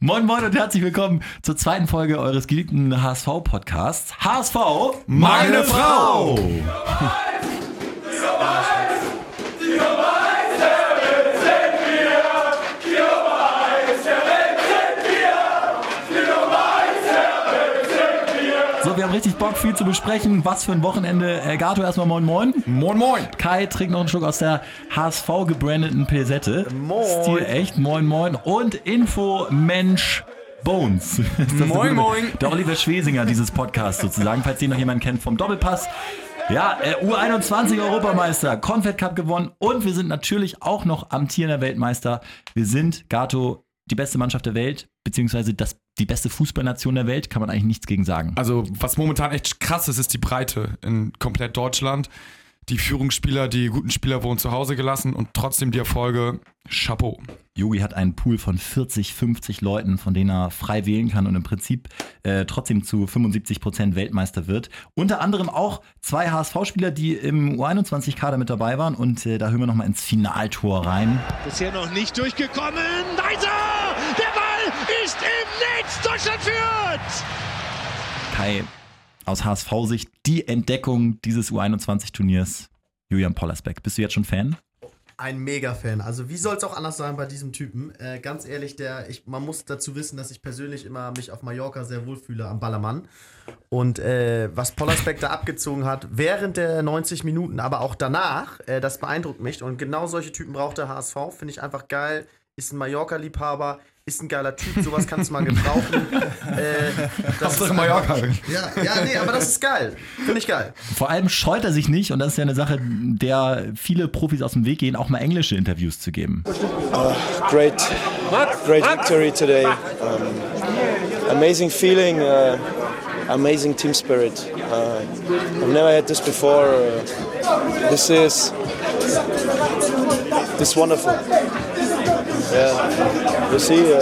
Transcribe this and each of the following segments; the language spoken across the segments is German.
Moin Moin und herzlich willkommen zur zweiten Folge eures geliebten HSV-Podcasts. HSV, Meine Frau! So, wir haben richtig Bock, viel zu besprechen. Was für ein Wochenende. Äh, Gato, erstmal Moin Moin. Moin Moin! Kai trinkt noch einen Schluck aus der HSV gebrandeten Pilsette. Moin. Stil echt, Moin Moin. Und Info Mensch Bones. Moin, moin. Der Oliver Schwesinger dieses Podcasts sozusagen, falls den noch jemand kennt vom Doppelpass. Ja, äh, U21 Europameister, Confed Cup gewonnen und wir sind natürlich auch noch amtierender Weltmeister. Wir sind, Gato, die beste Mannschaft der Welt, beziehungsweise das, die beste Fußballnation der Welt, kann man eigentlich nichts gegen sagen. Also, was momentan echt krass ist, ist die Breite in komplett Deutschland. Die Führungsspieler, die guten Spieler wurden zu Hause gelassen und trotzdem die Erfolge. Chapeau. Yogi hat einen Pool von 40, 50 Leuten, von denen er frei wählen kann und im Prinzip äh, trotzdem zu 75 Prozent Weltmeister wird. Unter anderem auch zwei HSV-Spieler, die im U21-Kader mit dabei waren. Und äh, da hören wir nochmal ins Finaltor rein. Bisher noch nicht durchgekommen. Weiser! Der Ball ist im Netz. Deutschland führt! Kai, aus HSV-Sicht die Entdeckung dieses U21-Turniers, Julian Pollersbeck. Bist du jetzt schon Fan? Ein Mega-Fan. Also wie soll es auch anders sein bei diesem Typen? Äh, ganz ehrlich, der, ich, man muss dazu wissen, dass ich persönlich immer mich auf Mallorca sehr wohlfühle am Ballermann. Und äh, was Pollersbeck da abgezogen hat, während der 90 Minuten, aber auch danach, äh, das beeindruckt mich. Und genau solche Typen braucht der HSV. Finde ich einfach geil. Ist ein Mallorca-Liebhaber, ist ein geiler Typ, sowas kannst du mal gebrauchen. äh, das Hauptsache Mallorca. Ja, ja, nee, aber das ist geil. Finde ich geil. Vor allem scheut er sich nicht, und das ist ja eine Sache, der viele Profis aus dem Weg gehen, auch mal englische Interviews zu geben. great, great victory today. Um, amazing feeling, uh, amazing team spirit. Uh, I've never had this before. Uh, this is this is wonderful. Yeah, you see, uh,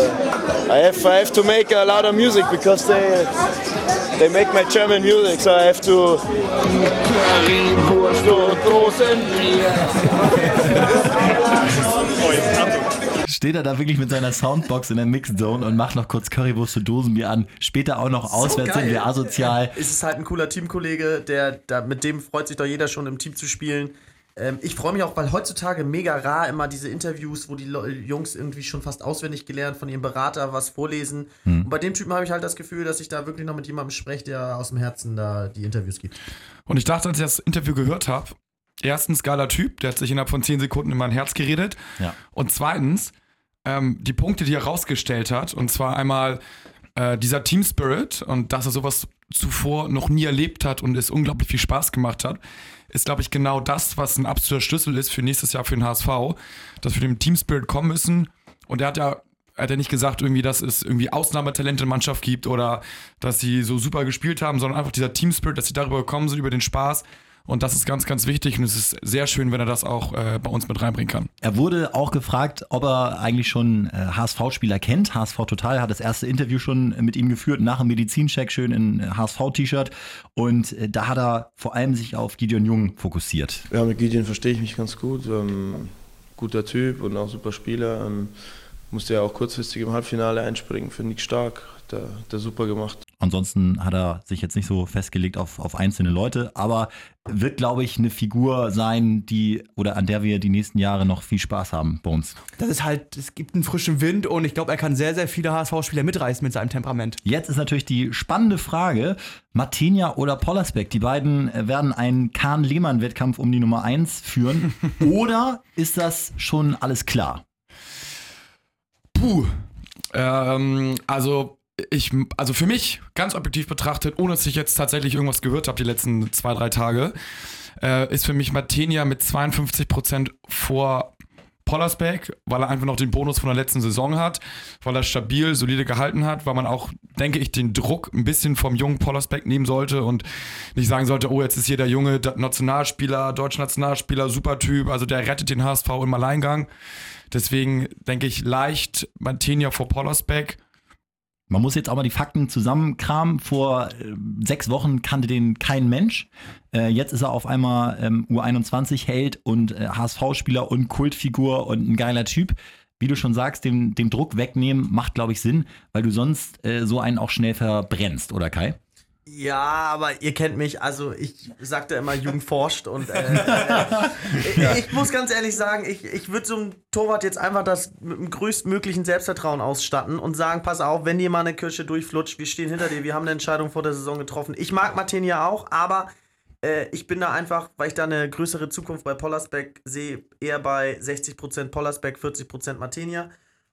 I have I have to make a louder music because they they make my German music, so I have to. Steht er da wirklich mit seiner Soundbox in der Mixzone und macht noch kurz Currywurst für Dosenbier an. Später auch noch auswärts sind geil. wir asozial. Es ist halt ein cooler Teamkollege, der, da, mit dem freut sich doch jeder schon im Team zu spielen. Ähm, ich freue mich auch, weil heutzutage mega rar immer diese Interviews, wo die Jungs irgendwie schon fast auswendig gelernt von ihrem Berater was vorlesen. Und bei dem Typen habe ich halt das Gefühl, dass ich da wirklich noch mit jemandem spreche, der aus dem Herzen da die Interviews gibt. Und ich dachte, als ich das Interview gehört habe, erstens geiler Typ, der hat sich innerhalb von 10 Sekunden in mein Herz geredet. Ja. Und zweitens, ähm, die Punkte, die er rausgestellt hat, und zwar einmal äh, dieser Team Spirit und dass er sowas zuvor noch nie erlebt hat und es unglaublich viel Spaß gemacht hat, ist, glaube ich, genau das, was ein absoluter Schlüssel ist für nächstes Jahr für den HSV, dass wir dem Team Spirit kommen müssen. Und er hat ja er hat ja nicht gesagt, irgendwie, dass es irgendwie Ausnahmetalente in Mannschaft gibt oder dass sie so super gespielt haben, sondern einfach dieser Team Spirit, dass sie darüber gekommen sind, über den Spaß. Und das ist ganz, ganz wichtig und es ist sehr schön, wenn er das auch äh, bei uns mit reinbringen kann. Er wurde auch gefragt, ob er eigentlich schon äh, HSV-Spieler kennt. HSV Total hat das erste Interview schon äh, mit ihm geführt, nach dem Medizincheck schön in äh, HSV-T-Shirt. Und äh, da hat er vor allem sich auf Gideon Jung fokussiert. Ja, mit Gideon verstehe ich mich ganz gut. Ähm, guter Typ und auch super Spieler. Ähm, musste ja auch kurzfristig im Halbfinale einspringen. Finde ich stark. Hat er, hat er super gemacht. Ansonsten hat er sich jetzt nicht so festgelegt auf, auf einzelne Leute, aber wird, glaube ich, eine Figur sein, die oder an der wir die nächsten Jahre noch viel Spaß haben bei uns. Das ist halt, es gibt einen frischen Wind und ich glaube, er kann sehr, sehr viele HSV-Spieler mitreißen mit seinem Temperament. Jetzt ist natürlich die spannende Frage: Martinia oder Pollersbeck? Die beiden werden einen Kahn-Lehmann-Wettkampf um die Nummer 1 führen. oder ist das schon alles klar? Puh. Ähm, also ich, also für mich, ganz objektiv betrachtet, ohne dass ich jetzt tatsächlich irgendwas gehört habe die letzten zwei, drei Tage, äh, ist für mich Martenia mit 52% vor Pollersbeck, weil er einfach noch den Bonus von der letzten Saison hat, weil er stabil, solide gehalten hat, weil man auch, denke ich, den Druck ein bisschen vom jungen Pollersbeck nehmen sollte und nicht sagen sollte, oh, jetzt ist hier der junge Nationalspieler, deutscher Nationalspieler, super Typ, also der rettet den HSV im Alleingang. Deswegen denke ich leicht Martinia vor Pollersbeck. Man muss jetzt auch mal die Fakten zusammenkramen. Vor äh, sechs Wochen kannte den kein Mensch. Äh, jetzt ist er auf einmal ähm, U21-Held und äh, HSV-Spieler und Kultfigur und ein geiler Typ. wie du schon sagst, dem, dem Druck wegnehmen, macht, glaube ich, Sinn, weil du sonst äh, so einen auch schnell verbrennst, oder Kai? Ja, aber ihr kennt mich, also ich sagte immer, Jugend forscht und äh, äh, ich, ich, muss ganz ehrlich sagen, ich, ich würde so einem Torwart jetzt einfach das mit dem größtmöglichen Selbstvertrauen ausstatten und sagen, pass auf, wenn dir mal eine Kirsche durchflutscht, wir stehen hinter dir, wir haben eine Entscheidung vor der Saison getroffen. Ich mag Martin ja auch, aber äh, ich bin da einfach, weil ich da eine größere Zukunft bei Pollersbeck sehe, eher bei 60% Pollersbeck, 40% Martinia.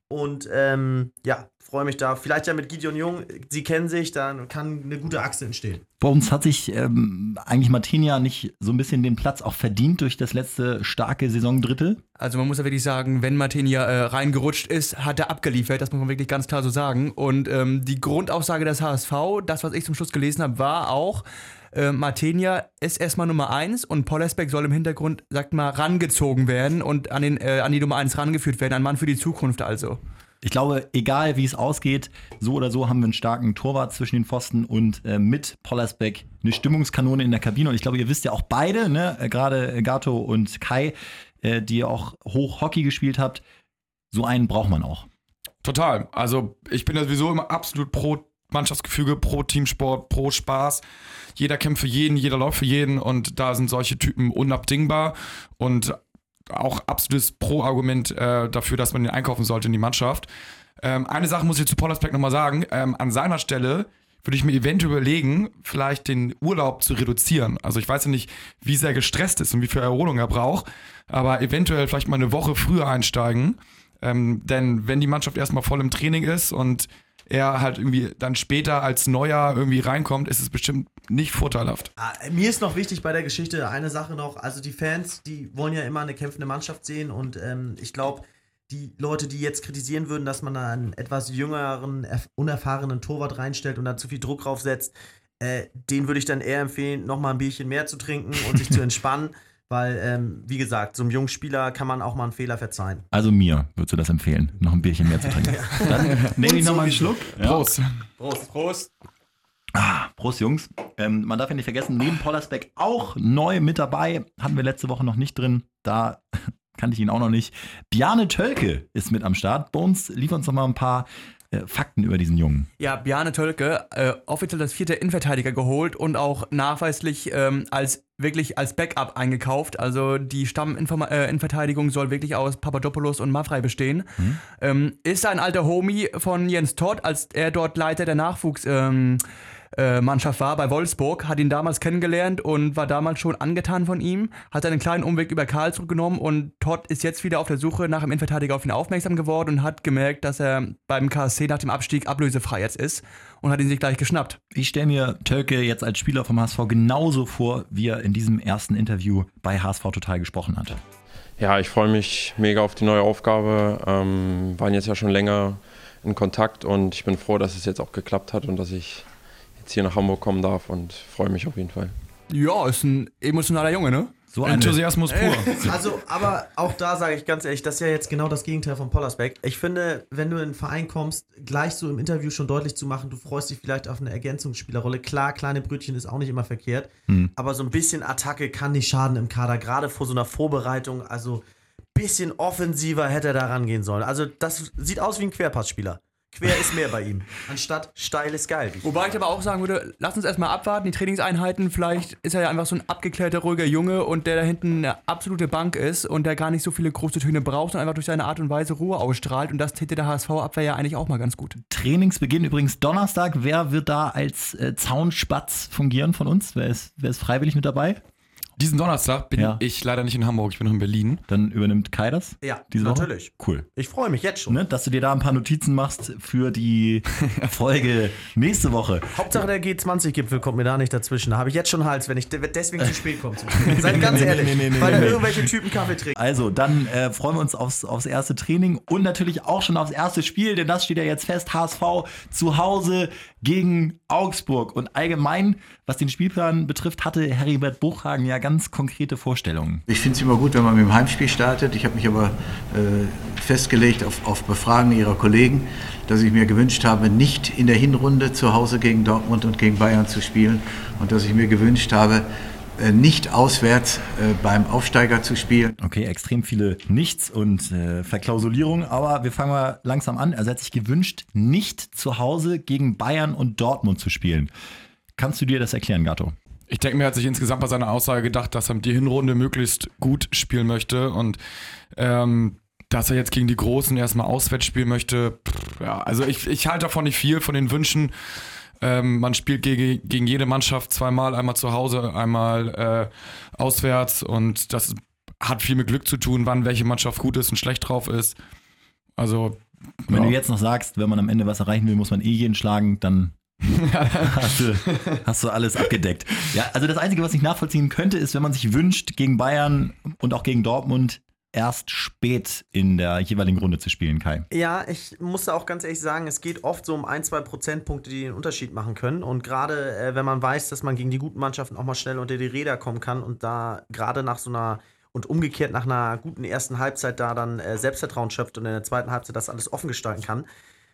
Und ähm, ja, freue mich da. Vielleicht ja mit Gideon Jung, sie kennen sich, dann kann eine gute Achse entstehen. Bei uns hat sich ähm, eigentlich Martinia nicht so ein bisschen den Platz auch verdient durch das letzte starke Saisondrittel? Also man muss ja wirklich sagen, wenn Martinia äh, reingerutscht ist, hat er abgeliefert, das muss man wirklich ganz klar so sagen. Und ähm, die Grundaussage des HSV, das, was ich zum Schluss gelesen habe, war auch, äh, Martenia ist erstmal Nummer 1 und Pollersbeck soll im Hintergrund, sagt mal, rangezogen werden und an, den, äh, an die Nummer 1 rangeführt werden. Ein Mann für die Zukunft also. Ich glaube, egal wie es ausgeht, so oder so haben wir einen starken Torwart zwischen den Pfosten und äh, mit Pollersbeck eine Stimmungskanone in der Kabine. Und ich glaube, ihr wisst ja auch beide, ne, äh, gerade Gato und Kai, äh, die auch hoch Hockey gespielt habt, so einen braucht man auch. Total. Also ich bin ja sowieso immer absolut pro Mannschaftsgefüge, pro Teamsport, pro Spaß. Jeder kämpft für jeden, jeder läuft für jeden und da sind solche Typen unabdingbar und auch absolutes Pro-Argument äh, dafür, dass man ihn einkaufen sollte in die Mannschaft. Ähm, eine Sache muss ich zu Paul nochmal sagen. Ähm, an seiner Stelle würde ich mir eventuell überlegen, vielleicht den Urlaub zu reduzieren. Also ich weiß ja nicht, wie sehr gestresst ist und wie viel Erholung er braucht, aber eventuell vielleicht mal eine Woche früher einsteigen. Ähm, denn wenn die Mannschaft erstmal voll im Training ist und er halt irgendwie dann später als Neuer irgendwie reinkommt, ist es bestimmt nicht vorteilhaft. Ah, mir ist noch wichtig bei der Geschichte eine Sache noch. Also die Fans, die wollen ja immer eine kämpfende Mannschaft sehen und ähm, ich glaube, die Leute, die jetzt kritisieren würden, dass man da einen etwas jüngeren, unerfahrenen Torwart reinstellt und da zu viel Druck draufsetzt, äh, den würde ich dann eher empfehlen, nochmal ein Bierchen mehr zu trinken und sich zu entspannen. Weil, ähm, wie gesagt, so einem jungen Spieler kann man auch mal einen Fehler verzeihen. Also mir würdest du das empfehlen, noch ein Bierchen mehr zu trinken. Dann nehme ich nochmal einen Schluck. Prost. Prost. Prost. Ah, Prost, Jungs. Ähm, man darf ja nicht vergessen, neben Pollersbeck auch neu mit dabei. Hatten wir letzte Woche noch nicht drin. Da kannte ich ihn auch noch nicht. Bjarne Tölke ist mit am Start. Bones, liefert uns noch mal ein paar Fakten über diesen Jungen. Ja, Bjarne Tölke, äh, offiziell das vierte Innenverteidiger geholt und auch nachweislich ähm, als wirklich als Backup eingekauft. Also die Stamminverteidigung äh, soll wirklich aus Papadopoulos und Mavrei bestehen. Mhm. Ähm, ist ein alter Homie von Jens Todd, als er dort Leiter der Nachwuchs ähm, äh, Mannschaft war bei Wolfsburg, hat ihn damals kennengelernt und war damals schon angetan von ihm, hat einen kleinen Umweg über Karlsruhe genommen und Todd ist jetzt wieder auf der Suche nach einem Innenverteidiger auf ihn aufmerksam geworden und hat gemerkt, dass er beim KSC nach dem Abstieg ablösefrei jetzt ist und hat ihn sich gleich geschnappt. Ich stelle mir Tölke jetzt als Spieler vom HSV genauso vor, wie er in diesem ersten Interview bei HSV Total gesprochen hatte. Ja, ich freue mich mega auf die neue Aufgabe. Ähm, waren jetzt ja schon länger in Kontakt und ich bin froh, dass es jetzt auch geklappt hat und dass ich jetzt hier nach Hamburg kommen darf und freue mich auf jeden Fall. Ja, ist ein emotionaler Junge, ne? So Enthusiasmus pur. Also, aber auch da sage ich ganz ehrlich, das ist ja jetzt genau das Gegenteil von Pollersbeck. Ich finde, wenn du in einen Verein kommst, gleich so im Interview schon deutlich zu machen, du freust dich vielleicht auf eine Ergänzungsspielerrolle. Klar, kleine Brötchen ist auch nicht immer verkehrt, hm. aber so ein bisschen Attacke kann nicht schaden im Kader, gerade vor so einer Vorbereitung. Also, ein bisschen offensiver hätte er da rangehen sollen. Also, das sieht aus wie ein Querpassspieler. Quer ist mehr bei ihm. Anstatt steil ist geil. Wobei ich aber auch sagen würde, lass uns erstmal abwarten, die Trainingseinheiten. Vielleicht ist er ja einfach so ein abgeklärter, ruhiger Junge und der da hinten eine absolute Bank ist und der gar nicht so viele große Töne braucht, sondern einfach durch seine Art und Weise Ruhe ausstrahlt. Und das täte der HSV-Abwehr ja eigentlich auch mal ganz gut. Trainingsbeginn übrigens Donnerstag. Wer wird da als äh, Zaunspatz fungieren von uns? Wer ist, wer ist freiwillig mit dabei? Diesen Donnerstag bin ja. ich leider nicht in Hamburg, ich bin noch in Berlin. Dann übernimmt Kai das? Ja, diese natürlich. Woche? Cool. Ich freue mich jetzt schon. Ne, dass du dir da ein paar Notizen machst für die Folge nächste Woche. Hauptsache der G20-Gipfel kommt mir da nicht dazwischen. Da habe ich jetzt schon Hals, wenn ich deswegen zu spät komme. Seid ganz ehrlich, nee, nee, nee, weil irgendwelche Typen Kaffee trinken. Also, dann äh, freuen wir uns aufs, aufs erste Training und natürlich auch schon aufs erste Spiel, denn das steht ja jetzt fest. HSV zu Hause gegen Augsburg. Und allgemein, was den Spielplan betrifft, hatte Heribert Buchhagen ja ganz konkrete Vorstellungen. Ich finde es immer gut, wenn man mit dem Heimspiel startet. Ich habe mich aber äh, festgelegt auf, auf Befragen Ihrer Kollegen, dass ich mir gewünscht habe, nicht in der Hinrunde zu Hause gegen Dortmund und gegen Bayern zu spielen und dass ich mir gewünscht habe, äh, nicht auswärts äh, beim Aufsteiger zu spielen. Okay, extrem viele Nichts und äh, Verklausulierung, aber wir fangen mal langsam an. Also er hat sich gewünscht, nicht zu Hause gegen Bayern und Dortmund zu spielen. Kannst du dir das erklären, Gato? Ich denke mir, er hat sich insgesamt bei seiner Aussage gedacht, dass er die Hinrunde möglichst gut spielen möchte und ähm, dass er jetzt gegen die Großen erstmal auswärts spielen möchte. Pff, ja, also ich, ich halte davon nicht viel, von den Wünschen. Ähm, man spielt gegen, gegen jede Mannschaft zweimal, einmal zu Hause, einmal äh, auswärts und das hat viel mit Glück zu tun, wann welche Mannschaft gut ist und schlecht drauf ist. Also. Wenn ja. du jetzt noch sagst, wenn man am Ende was erreichen will, muss man eh jeden schlagen, dann hast, du, hast du alles abgedeckt. Ja, also das Einzige, was ich nachvollziehen könnte, ist, wenn man sich wünscht, gegen Bayern und auch gegen Dortmund erst spät in der jeweiligen Runde zu spielen, Kai. Ja, ich muss da auch ganz ehrlich sagen, es geht oft so um ein, zwei Prozentpunkte, die den Unterschied machen können. Und gerade äh, wenn man weiß, dass man gegen die guten Mannschaften auch mal schnell unter die Räder kommen kann und da gerade nach so einer und umgekehrt nach einer guten ersten Halbzeit da dann äh, Selbstvertrauen schöpft und in der zweiten Halbzeit das alles offen gestalten kann,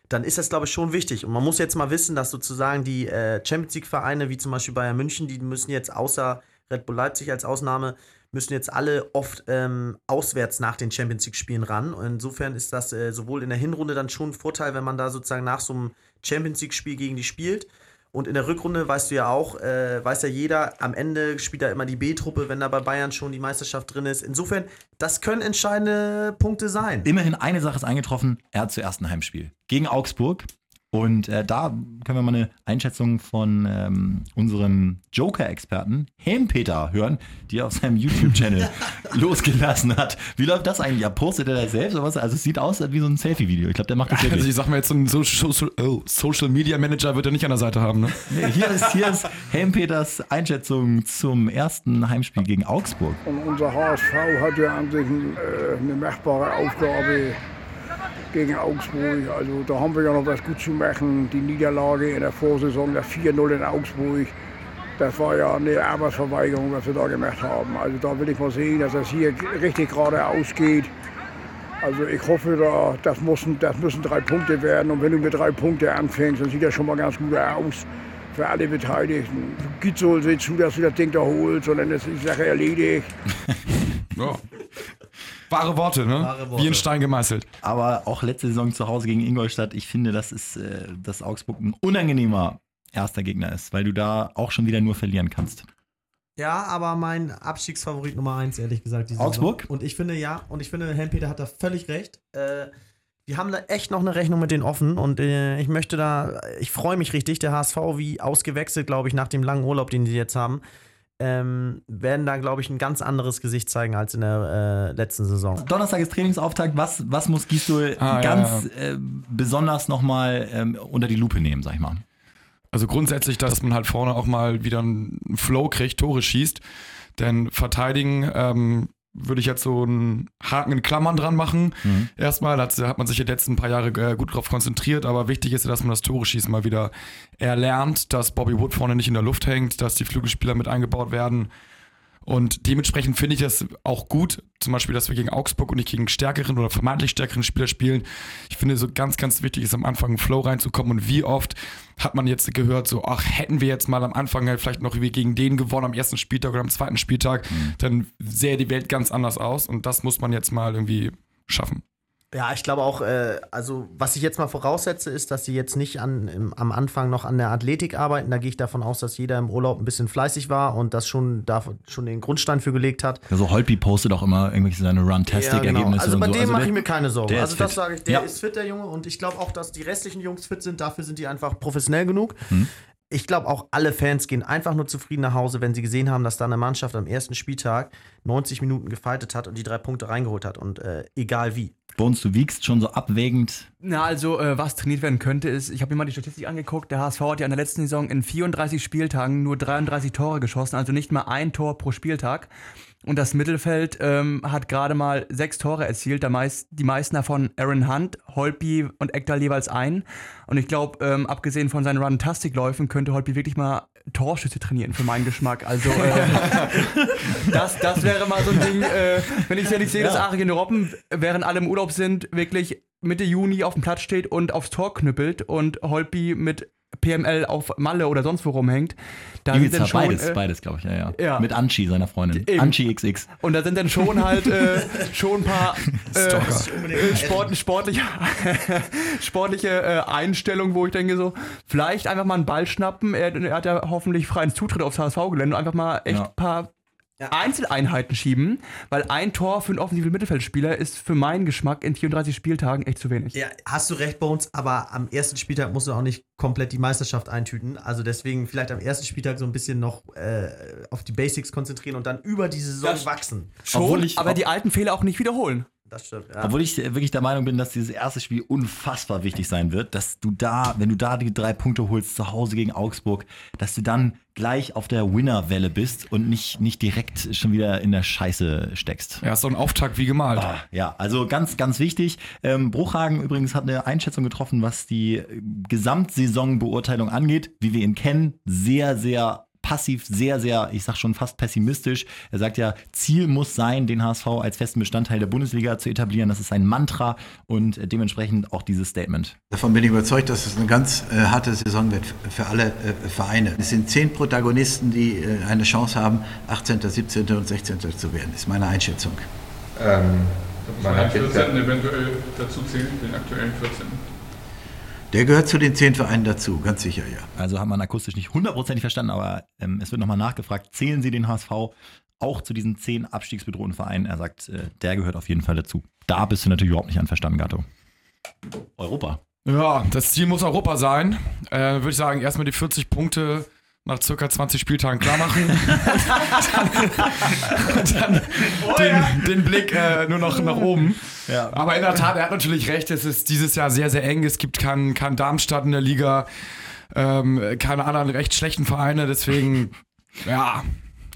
dann ist das, glaube ich, schon wichtig. Und man muss jetzt mal wissen, dass sozusagen die äh, Champions League-Vereine, wie zum Beispiel Bayern München, die müssen jetzt außer Red Bull Leipzig als Ausnahme, müssen jetzt alle oft ähm, auswärts nach den Champions League-Spielen ran. Und insofern ist das äh, sowohl in der Hinrunde dann schon ein Vorteil, wenn man da sozusagen nach so einem Champions League-Spiel gegen die spielt. Und in der Rückrunde weißt du ja auch, äh, weiß ja jeder, am Ende spielt da immer die B-Truppe, wenn da bei Bayern schon die Meisterschaft drin ist. Insofern, das können entscheidende Punkte sein. Immerhin eine Sache ist eingetroffen, er hat zuerst ein Heimspiel gegen Augsburg. Und äh, da können wir mal eine Einschätzung von ähm, unserem Joker-Experten Helmpeter hören, die er auf seinem YouTube-Channel losgelassen hat. Wie läuft das eigentlich? Ja, postet er das selbst oder was? Also es sieht aus wie so ein Selfie-Video. Ich glaube, der macht das. Also ich sag mal jetzt, so ein Social, oh, Social Media Manager wird er nicht an der Seite haben, ne? Nee, hier ist, hier ist Helmpeters Einschätzung zum ersten Heimspiel gegen Augsburg. Und unser HSV hat ja an sich äh, eine machbare Aufgabe gegen Augsburg. Also da haben wir ja noch was gut zu machen. Die Niederlage in der Vorsaison, das 4-0 in Augsburg, das war ja eine Arbeitsverweigerung, was wir da gemacht haben. Also da will ich mal sehen, dass das hier richtig gerade ausgeht. Also ich hoffe, da, das, müssen, das müssen drei Punkte werden. Und wenn du mit drei Punkten anfängst, dann sieht das schon mal ganz gut aus für alle Beteiligten. Gitzel sieht zu, dass du das Ding da holst, und dann ist die Sache erledigt. Ja. Wahre Worte, ne? Wahre Worte. Wie in Stein gemeißelt. Aber auch letzte Saison zu Hause gegen Ingolstadt, ich finde, das ist, äh, dass Augsburg ein unangenehmer erster Gegner ist, weil du da auch schon wieder nur verlieren kannst. Ja, aber mein Abstiegsfavorit Nummer eins, ehrlich gesagt. Augsburg? Saison. Und ich finde, ja, und ich finde, Helmpeter hat da völlig recht. Äh, wir haben da echt noch eine Rechnung mit denen offen und äh, ich möchte da, ich freue mich richtig, der HSV wie ausgewechselt, glaube ich, nach dem langen Urlaub, den die jetzt haben, ähm, werden da, glaube ich, ein ganz anderes Gesicht zeigen als in der äh, letzten Saison. Donnerstag ist Trainingsauftakt. Was, was muss Gisdol Ah, ja, ganz Äh, besonders nochmal ähm, unter die Lupe nehmen, sag ich mal? Also grundsätzlich, dass man halt vorne auch mal wieder einen Flow kriegt, Tore schießt. Denn verteidigen ähm, würde ich jetzt so einen Haken in Klammern dran machen. Mhm. Erstmal hat, hat man sich die letzten paar Jahre äh, gut drauf konzentriert, aber wichtig ist, ja, dass man das Tore schießen mal wieder erlernt, dass Bobby Wood vorne nicht in der Luft hängt, dass die Flügelspieler mit eingebaut werden. Und dementsprechend finde ich das auch gut, zum Beispiel, dass wir gegen Augsburg und nicht gegen stärkeren oder vermeintlich stärkeren Spieler spielen. Ich finde, so ganz, ganz wichtig ist am Anfang einen Flow reinzukommen. Und wie oft hat man jetzt gehört, so, ach, hätten wir jetzt mal am Anfang halt vielleicht noch wie gegen den gewonnen am ersten Spieltag oder am zweiten Spieltag, dann sähe die Welt ganz anders aus. Und das muss man jetzt mal irgendwie schaffen. Ja, ich glaube auch, äh, also was ich jetzt mal voraussetze, ist, dass sie jetzt nicht an, im, am Anfang noch an der Athletik arbeiten. Da gehe ich davon aus, dass jeder im Urlaub ein bisschen fleißig war und das schon, da schon den Grundstein für gelegt hat. Also Holpi postet auch immer irgendwelche seine Run-Tastic-Ergebnisse Also bei so. dem mache der- ich mir keine Sorgen. Also das fit. sage ich, der Ja. ist fit, der Junge. Und ich glaube auch, dass die restlichen Jungs fit sind. Dafür sind die einfach professionell genug. Hm. Ich glaube auch, alle Fans gehen einfach nur zufrieden nach Hause, wenn sie gesehen haben, dass da eine Mannschaft am ersten Spieltag 90 Minuten gefightet hat und die drei Punkte reingeholt hat. Und äh, egal wie. Bones, du wiegst schon so abwägend. Na, also, äh, was trainiert werden könnte, ist, ich habe mir mal die Statistik angeguckt, der HSV hat ja in der letzten Saison in 34 Spieltagen nur 33 Tore geschossen, also nicht mal ein Tor pro Spieltag. Und das Mittelfeld ähm, hat gerade mal sechs Tore erzielt, der meist, die meisten davon Aaron Hunt, Holpi und Ekdal jeweils ein. Und ich glaube, ähm, abgesehen von seinen Run-Tastic-Läufen könnte Holpi wirklich mal Torschüsse trainieren, für meinen Geschmack. Also, äh, das, das wäre mal so ein Ding, äh, wenn ich ja nicht sehe, dass Arjen Robben, während alle im Urlaub sind, wirklich Mitte Juni auf dem Platz steht und aufs Tor knüppelt und Holpi mit PML auf Malle oder sonst wo rumhängt. Da sind dann schon, beides, äh, beides, glaube ich, ja, ja. ja. Mit Anchi, seiner Freundin. Eben. Anchi XX. Und da sind dann schon halt äh, schon ein paar äh, äh, Sport, sportliche, sportliche äh, Einstellungen, wo ich denke so, vielleicht einfach mal einen Ball schnappen. Er, er hat ja hoffentlich freien Zutritt aufs HSV-Gelände und einfach mal echt Ja. ein Einzeleinheiten schieben, weil ein Tor für einen offensiven Mittelfeldspieler ist für meinen Geschmack in 34 Spieltagen echt zu wenig. Ja, hast du recht uns, aber am ersten Spieltag musst du auch nicht komplett die Meisterschaft eintüten. Also deswegen vielleicht am ersten Spieltag so ein bisschen noch äh, auf die Basics konzentrieren und dann über die Saison Das- wachsen. Schon, ich- aber die alten Fehler auch nicht wiederholen. Das stimmt, ja. Obwohl ich wirklich der Meinung bin, dass dieses erste Spiel unfassbar wichtig sein wird, dass du da, wenn du da die drei Punkte holst zu Hause gegen Augsburg, dass du dann gleich auf der Winner-Welle bist und nicht, nicht direkt schon wieder in der Scheiße steckst. Ja, ist so ein Auftakt wie gemalt. Ah, Ja, also ganz, ganz wichtig. Ähm, Bruchhagen übrigens hat eine Einschätzung getroffen, was die äh, Gesamtsaisonbeurteilung angeht, wie wir ihn kennen. Sehr, sehr passiv, sehr, sehr, ich sag schon fast pessimistisch. Er sagt ja, Ziel muss sein, den HSV als festen Bestandteil der Bundesliga zu etablieren. Das ist ein Mantra und äh, dementsprechend auch dieses Statement. Davon bin ich überzeugt, dass es eine ganz äh, harte Saison wird für alle äh, Vereine. Es sind zehn Protagonisten, die äh, eine Chance haben, 18., 17. und 16. zu werden. ist meine Einschätzung. Ähm, man einen hat jetzt 14. eventuell dazu zählen, den aktuellen 14. Der gehört zu den zehn Vereinen dazu, ganz sicher, ja. Also hat man akustisch nicht hundertprozentig verstanden, aber ähm, es wird nochmal nachgefragt, zählen Sie den HSV auch zu diesen zehn abstiegsbedrohten Vereinen? Er sagt, äh, der gehört auf jeden Fall dazu. Da bist du natürlich überhaupt nicht anverstanden, Gatto. Europa. Ja, das Ziel muss Europa sein. Äh, Würde ich sagen, erstmal die 40 Punkte nach circa 20 Spieltagen klar machen. und dann den, den Blick äh, nur noch nach oben. Ja. Aber in der Tat, er hat natürlich recht, es ist dieses Jahr sehr, sehr eng. Es gibt keinen kein Darmstadt in der Liga, ähm, keine anderen recht schlechten Vereine. Deswegen, ja,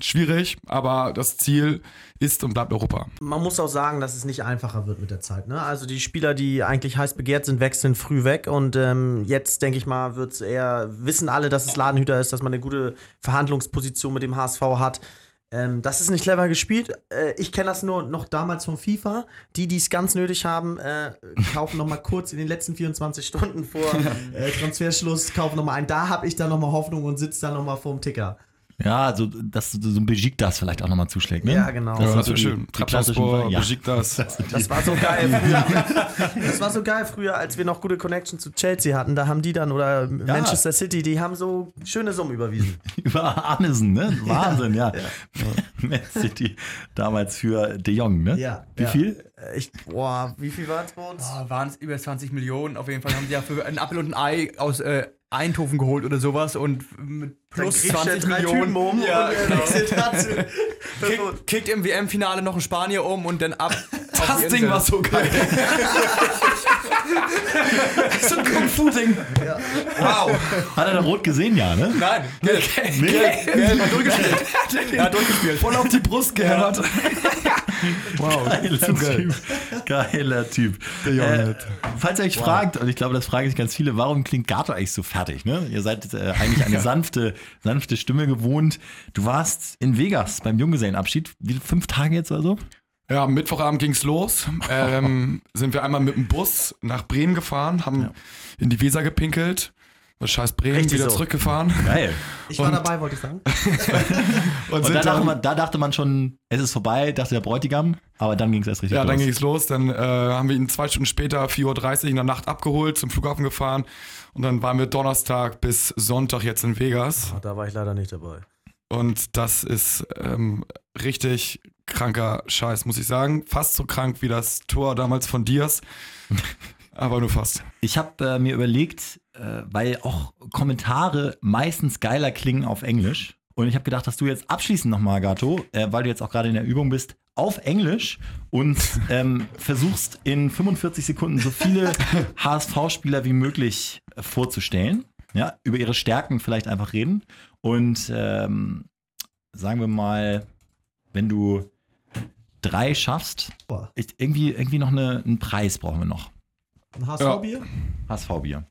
schwierig. Aber das Ziel ist und bleibt Europa. Man muss auch sagen, dass es nicht einfacher wird mit der Zeit. Ne? Also die Spieler, die eigentlich heiß begehrt sind, wechseln früh weg. Und ähm, jetzt, denke ich mal, wird es eher, wissen alle, dass es Ladenhüter ist, dass man eine gute Verhandlungsposition mit dem HSV hat. Ähm, das ist nicht clever gespielt. Äh, ich kenne das nur noch damals von FIFA. Die, die es ganz nötig haben, äh, kaufen noch mal kurz in den letzten 24 Stunden vor äh, Transferschluss, kaufen noch mal ein. Da habe ich dann noch mal Hoffnung und sitze dann noch mal vorm Ticker. Ja, also dass so so ein Bejik das vielleicht auch nochmal zuschlägt, ne? Ja, genau. Das Ja, das so schön. Trabzonspor, ja. Besiktas. Das war so geil früher. Das war so geil früher, als wir noch gute Connection zu Chelsea hatten. Da haben die dann oder Manchester City, die haben so schöne Summen überwiesen. Über Arnesen, ne? Wahnsinn, ja. Man City damals für De Jong, ne? Ja. Wie ja. viel? Äh, Ich, boah, wie viel war es bei uns? Oh, Waren es über 20 Millionen? Auf jeden Fall haben sie ja für ein Apfel und ein Ei aus äh, Eindhoven geholt oder sowas und mit plus Dann kriegst du 20 drei Millionen. Um ja, und genau. dazu. Kickt, im WM-Finale noch ein Spanier um und dann ab. Das Ding war so geil. so ein Kung-Fu-Ding. Wow. Hat er dann rot gesehen, ja, ne? Nein, gelb. Nee. Gelb, hat durchgespielt. Er hat durchgespielt. Voll auf die Brust gehämmert. wow, Geiler zu geil. Typ. Geiler Typ. Äh, falls ihr euch fragt, und ich glaube, das fragen sich ganz viele, warum klingt Gato eigentlich so fertig? Ne? Ihr seid äh, eigentlich eine sanfte, sanfte Stimme gewohnt. Du warst in Vegas beim Junggesellenabschied. Wie fünf Tage jetzt oder so? Ja, am Mittwochabend ging's los. Ähm, sind wir einmal mit dem Bus nach Bremen gefahren, haben in die Weser gepinkelt. Was scheiß Bremen, Richtig wieder so. zurückgefahren. Geil. Ich war Und- dabei, wollte ich sagen. Und, Und da dachte, dann, man, da dachte man schon, es ist vorbei, dachte der Bräutigam, aber dann ging es erst richtig ja, los. dann ging's los. Dann äh, haben wir ihn zwei Stunden später, 4.30 Uhr in der Nacht abgeholt, zum Flughafen gefahren. Und dann waren wir Donnerstag bis Sonntag jetzt in Vegas. Ach, da war ich leider nicht dabei. Und das ist ähm, richtig kranker Scheiß, muss ich sagen. Fast so krank wie das Tor damals von Diaz. Aber nur fast. Ich habe äh, mir überlegt, äh, weil auch Kommentare meistens geiler klingen auf Englisch. Und ich habe gedacht, dass du jetzt abschließend nochmal, Gato, äh, weil du jetzt auch gerade in der Übung bist, auf Englisch und ähm, versuchst in 45 Sekunden so viele HSV-Spieler wie möglich äh, vorzustellen. Ja, über ihre Stärken vielleicht einfach reden. Und ähm, sagen wir mal, wenn du drei schaffst, ich, irgendwie, irgendwie noch eine, einen Preis brauchen wir noch. Ein HSV-Bier? HSV-Bier.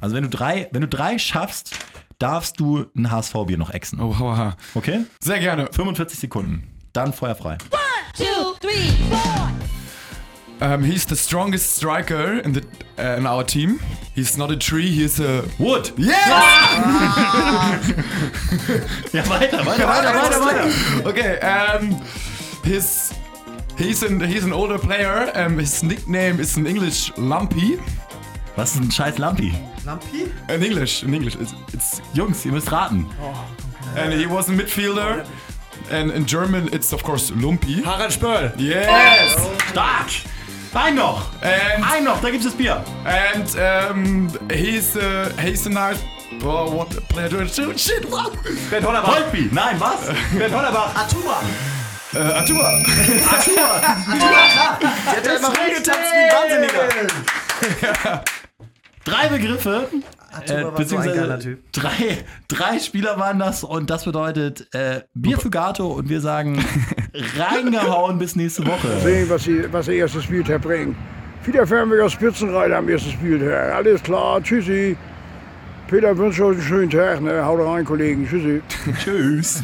Also wenn du drei, wenn du drei schaffst, darfst du ein HSV-Bier noch exen. Oh, haha. Okay? Sehr gerne. 45 Sekunden. Dann feuerfrei. two, three, four. Um, he's the strongest striker in the uh, in our team. He's not a tree. He's a Wood. yes. Ja, weiter, weiter, weiter, weiter, weiter. Okay. Um, his he's an he's an older player. Um, his nickname is in English Lumpy. Was ist ein scheiß Lampi? Lampi? In English, in English, it's, it's Jungs, ihr müsst raten. and he was a midfielder. And in German, it's of course Lumpy. Harald Spörl. Yes. Stark! Ein noch! And Ein noch, da gibt's das Bier. and um, he's uh, he's a nice. Oh, what a shoot! Shit! What? Bernd Hollerbach. Holtby! Nein, was? Bernd Hollerbach. Atua! Uh, Atua. Der hat immer rumgetanzt wie ein Wahnsinniger. Drei Begriffe. Äh, war so ein geiler beziehungsweise Typ. drei, drei Spieler waren das und das bedeutet äh, Bier für Gato und wir sagen reingehauen bis nächste Woche. Sehen, was, sie, was der erste Spieltag bringt. Wieder Fernweger Spitzenreiter am ersten Spieltag. Alles klar, tschüssi. Peter wünscht euch einen schönen Tag. Ne? Haut rein, Kollegen. Tschüssi. Tschüss.